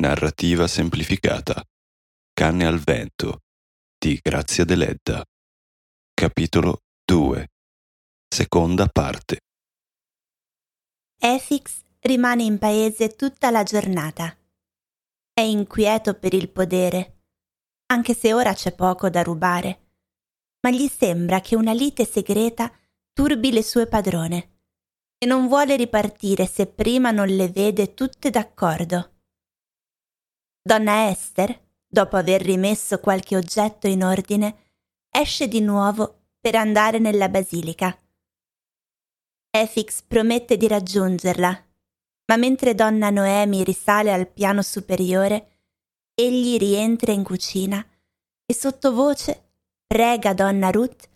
Narrativa semplificata. Canne al vento di Grazia Deledda. Capitolo 2. Seconda parte. Efix rimane in paese tutta la giornata. È inquieto per il podere, anche se ora c'è poco da rubare, ma gli sembra che una lite segreta turbi le sue padrone e non vuole ripartire se prima non le vede tutte d'accordo. Donna Esther, dopo aver rimesso qualche oggetto in ordine, esce di nuovo per andare nella basilica. Efix promette di raggiungerla, ma mentre donna Noemi risale al piano superiore, egli rientra in cucina e sottovoce prega donna Ruth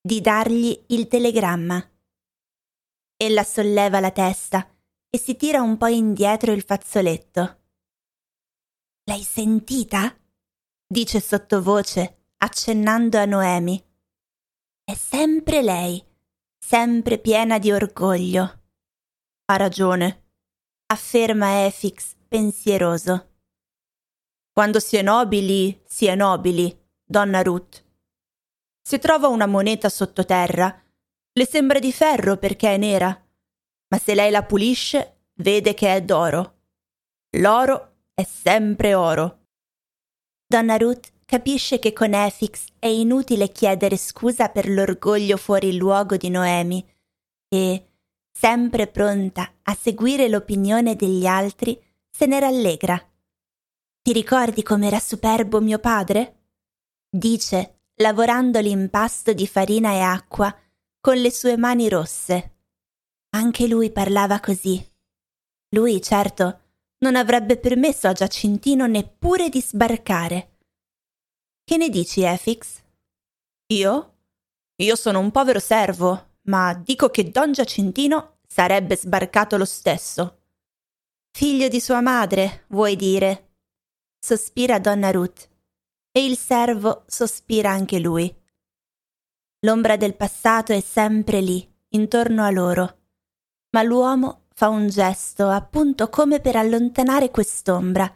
di dargli il telegramma. Ella solleva la testa e si tira un po' indietro il fazzoletto. L'hai sentita? dice sottovoce, accennando a Noemi. È sempre lei, sempre piena di orgoglio. Ha ragione, afferma Efix pensieroso. Quando si è nobili, si è nobili, donna Ruth. Se trova una moneta sottoterra, le sembra di ferro perché è nera, ma se lei la pulisce, vede che è d'oro. L'oro è sempre oro. Donna Ruth capisce che con Efix è inutile chiedere scusa per l'orgoglio fuori luogo di Noemi e, sempre pronta a seguire l'opinione degli altri, se ne rallegra. Ti ricordi com'era superbo mio padre? dice, lavorando l'impasto di farina e acqua con le sue mani rosse. Anche lui parlava così. Lui, certo, non avrebbe permesso a Giacintino neppure di sbarcare. Che ne dici, Efix? Io? Io sono un povero servo, ma dico che Don Giacintino sarebbe sbarcato lo stesso. Figlio di sua madre, vuoi dire? Sospira donna Ruth. E il servo sospira anche lui. L'ombra del passato è sempre lì, intorno a loro, ma l'uomo fa un gesto appunto come per allontanare quest'ombra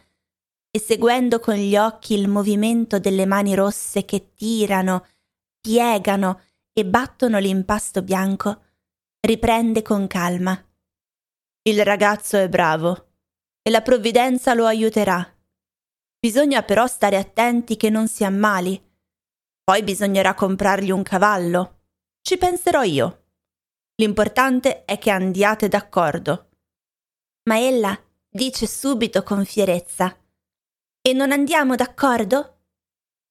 e seguendo con gli occhi il movimento delle mani rosse che tirano, piegano e battono l'impasto bianco, riprende con calma. Il ragazzo è bravo e la provvidenza lo aiuterà. Bisogna però stare attenti che non si ammali. Poi bisognerà comprargli un cavallo. Ci penserò io. L'importante è che andiate d'accordo. Ma ella dice subito con fierezza. E non andiamo d'accordo?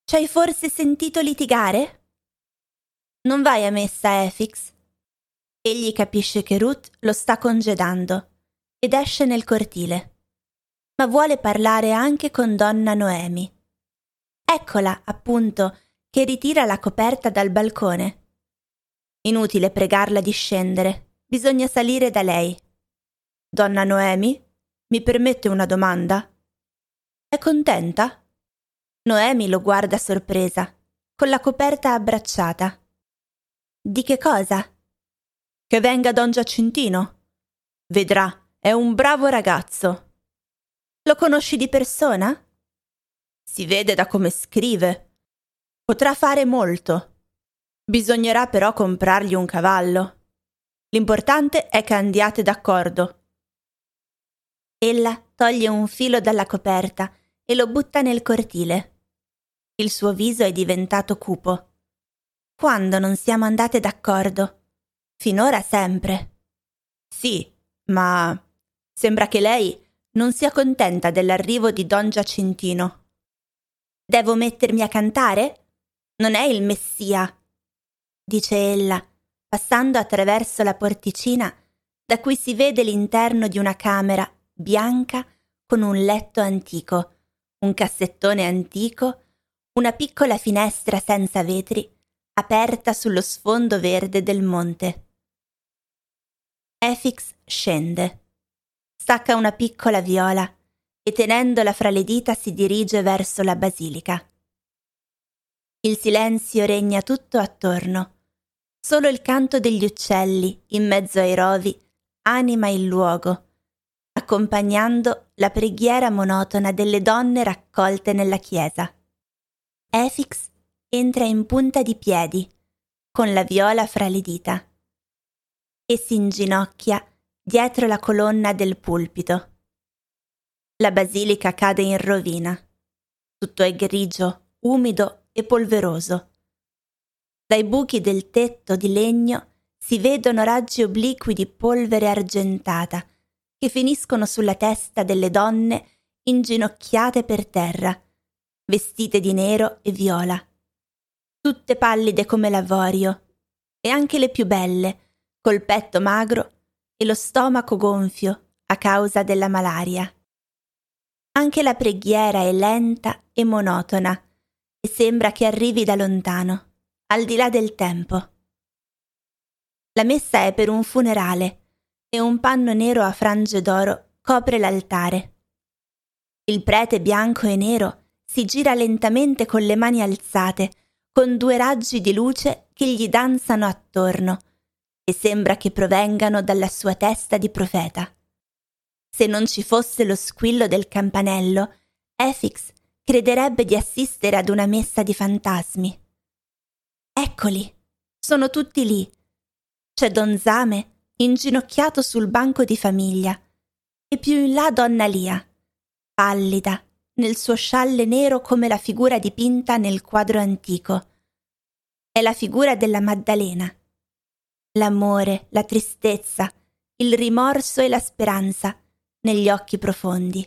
Ci hai forse sentito litigare? Non vai a messa, Efix. Egli capisce che Ruth lo sta congedando ed esce nel cortile. Ma vuole parlare anche con donna Noemi. Eccola, appunto, che ritira la coperta dal balcone Inutile pregarla di scendere, bisogna salire da lei. Donna Noemi, mi permette una domanda? È contenta? Noemi lo guarda sorpresa, con la coperta abbracciata. Di che cosa? Che venga Don Giacintino. Vedrà, è un bravo ragazzo. Lo conosci di persona? Si vede da come scrive. Potrà fare molto. Bisognerà però comprargli un cavallo. L'importante è che andiate d'accordo. Ella toglie un filo dalla coperta e lo butta nel cortile. Il suo viso è diventato cupo. Quando non siamo andate d'accordo? Finora sempre. Sì, ma sembra che lei non sia contenta dell'arrivo di Don Giacintino. Devo mettermi a cantare? Non è il Messia dice ella, passando attraverso la porticina da cui si vede l'interno di una camera bianca con un letto antico, un cassettone antico, una piccola finestra senza vetri aperta sullo sfondo verde del monte. Efix scende, stacca una piccola viola e tenendola fra le dita si dirige verso la basilica. Il silenzio regna tutto attorno Solo il canto degli uccelli in mezzo ai rovi anima il luogo, accompagnando la preghiera monotona delle donne raccolte nella chiesa. Efix entra in punta di piedi, con la viola fra le dita, e si inginocchia dietro la colonna del pulpito. La basilica cade in rovina. Tutto è grigio, umido e polveroso. Dai buchi del tetto di legno si vedono raggi obliqui di polvere argentata che finiscono sulla testa delle donne inginocchiate per terra, vestite di nero e viola, tutte pallide come l'avorio, e anche le più belle, col petto magro e lo stomaco gonfio a causa della malaria. Anche la preghiera è lenta e monotona e sembra che arrivi da lontano, al di là del tempo. La messa è per un funerale e un panno nero a frange d'oro copre l'altare. Il prete bianco e nero si gira lentamente con le mani alzate, con due raggi di luce che gli danzano attorno, e sembra che provengano dalla sua testa di profeta. Se non ci fosse lo squillo del campanello, Efix crederebbe di assistere ad una messa di fantasmi. Eccoli, sono tutti lì, c'è Don Zame inginocchiato sul banco di famiglia e più in là donna Lia, pallida, nel suo scialle nero come la figura dipinta nel quadro antico. È la figura della Maddalena. L'amore, la tristezza, il rimorso e la speranza negli occhi profondi.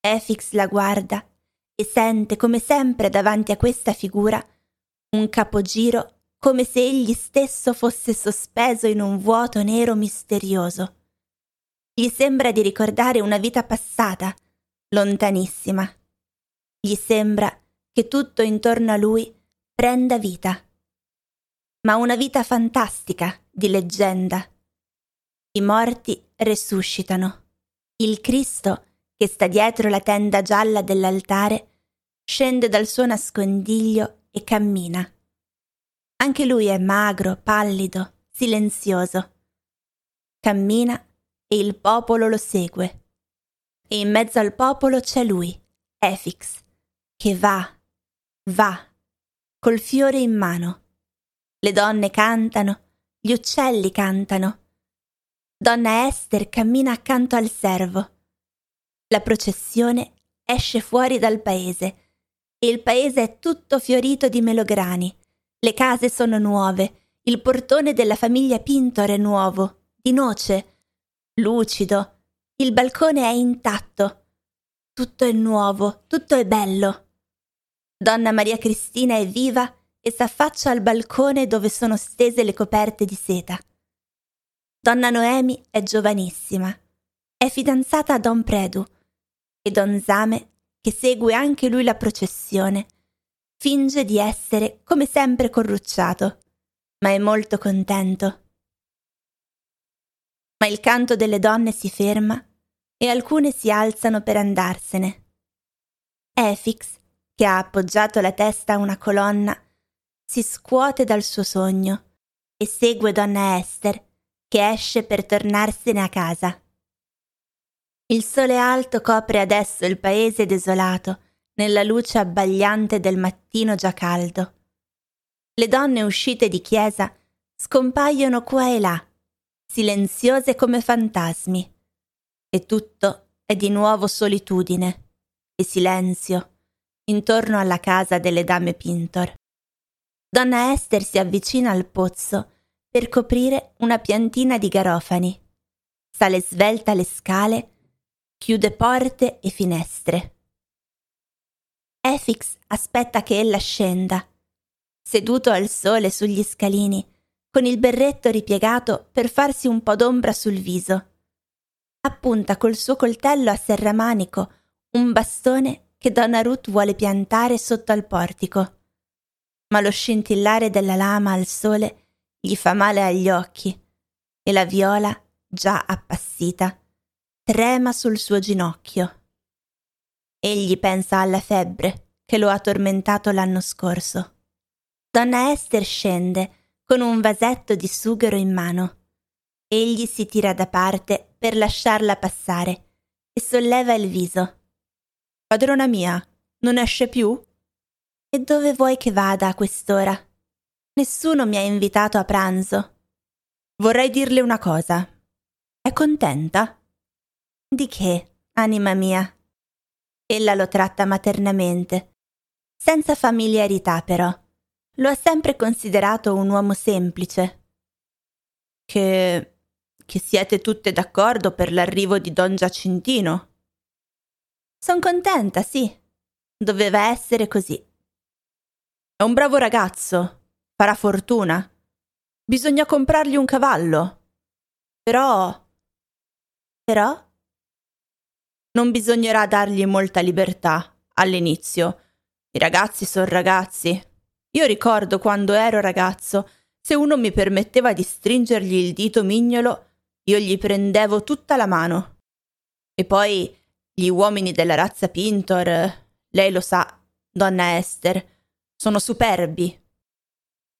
Efix la guarda e sente come sempre davanti a questa figura un capogiro come se egli stesso fosse sospeso in un vuoto nero misterioso. Gli sembra di ricordare una vita passata, lontanissima. Gli sembra che tutto intorno a lui prenda vita. Ma una vita fantastica, di leggenda. I morti resuscitano. Il Cristo, che sta dietro la tenda gialla dell'altare, scende dal suo nascondiglio e cammina. Anche lui è magro, pallido, silenzioso. Cammina e il popolo lo segue. E in mezzo al popolo c'è lui, Efix, che va, va, col fiore in mano. Le donne cantano, gli uccelli cantano. Donna Esther cammina accanto al servo. La processione esce fuori dal paese il paese è tutto fiorito di melograni le case sono nuove, il portone della famiglia Pintor è nuovo, di noce, lucido, il balcone è intatto. Tutto è nuovo, tutto è bello. Donna Maria Cristina è viva e s'affaccia al balcone dove sono stese le coperte di seta. Donna Noemi è giovanissima, è fidanzata a Don Predu e Don Zame, che segue anche lui la processione, Finge di essere come sempre corrucciato, ma è molto contento. Ma il canto delle donne si ferma e alcune si alzano per andarsene. Efix, che ha appoggiato la testa a una colonna, si scuote dal suo sogno e segue donna Esther, che esce per tornarsene a casa. Il sole alto copre adesso il paese desolato nella luce abbagliante del mattino già caldo. Le donne uscite di chiesa scompaiono qua e là, silenziose come fantasmi, e tutto è di nuovo solitudine e silenzio intorno alla casa delle dame Pintor. Donna Esther si avvicina al pozzo per coprire una piantina di garofani. Sale svelta le scale, chiude porte e finestre. Efix aspetta che ella scenda. Seduto al sole sugli scalini, con il berretto ripiegato per farsi un po' d'ombra sul viso. Appunta col suo coltello a serramanico un bastone che Donna Ruth vuole piantare sotto al portico. Ma lo scintillare della lama al sole gli fa male agli occhi e la viola, già appassita, trema sul suo ginocchio. Egli pensa alla febbre che lo ha tormentato l'anno scorso. Donna Esther scende con un vasetto di sughero in mano. Egli si tira da parte per lasciarla passare e solleva il viso. Padrona mia, non esce più? E dove vuoi che vada a quest'ora? Nessuno mi ha invitato a pranzo. Vorrei dirle una cosa. È contenta? Di che, anima mia? Ella lo tratta maternamente, senza familiarità però. Lo ha sempre considerato un uomo semplice. Che. che siete tutte d'accordo per l'arrivo di don Giacintino? Son contenta, sì. Doveva essere così. È un bravo ragazzo. Farà fortuna. Bisogna comprargli un cavallo. Però. Però? Non bisognerà dargli molta libertà all'inizio. I ragazzi sono ragazzi. Io ricordo quando ero ragazzo, se uno mi permetteva di stringergli il dito mignolo, io gli prendevo tutta la mano. E poi gli uomini della razza Pintor, lei lo sa, donna Esther, sono superbi.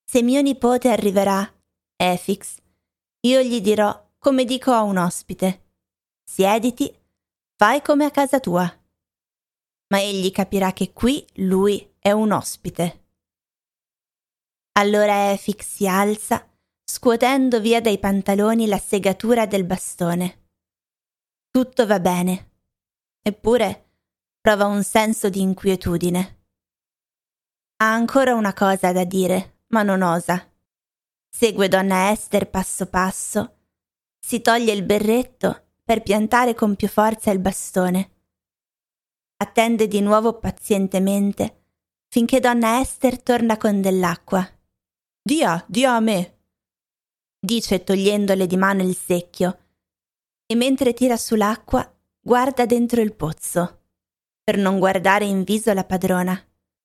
Se mio nipote arriverà, Efix, io gli dirò come dico a un ospite. Siediti, fai come a casa tua. Ma egli capirà che qui lui è un ospite. Allora Efix si alza, scuotendo via dai pantaloni la segatura del bastone. Tutto va bene. Eppure prova un senso di inquietudine. Ha ancora una cosa da dire, ma non osa. Segue donna Esther passo passo, si toglie il berretto per piantare con più forza il bastone. Attende di nuovo pazientemente finché donna Esther torna con dell'acqua. Dia, dia a me, dice togliendole di mano il secchio, e mentre tira su l'acqua guarda dentro il pozzo, per non guardare in viso la padrona,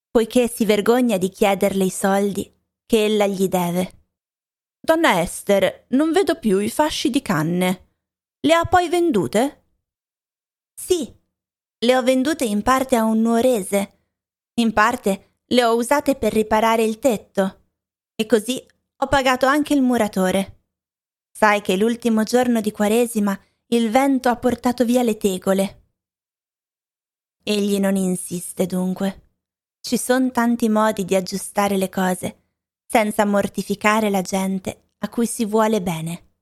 poiché si vergogna di chiederle i soldi che ella gli deve. Donna Esther, non vedo più i fasci di canne. Le ha poi vendute? Sì, le ho vendute in parte a un nuorese, in parte le ho usate per riparare il tetto, e così ho pagato anche il muratore. Sai che l'ultimo giorno di Quaresima il vento ha portato via le tegole. Egli non insiste dunque. Ci sono tanti modi di aggiustare le cose, senza mortificare la gente a cui si vuole bene.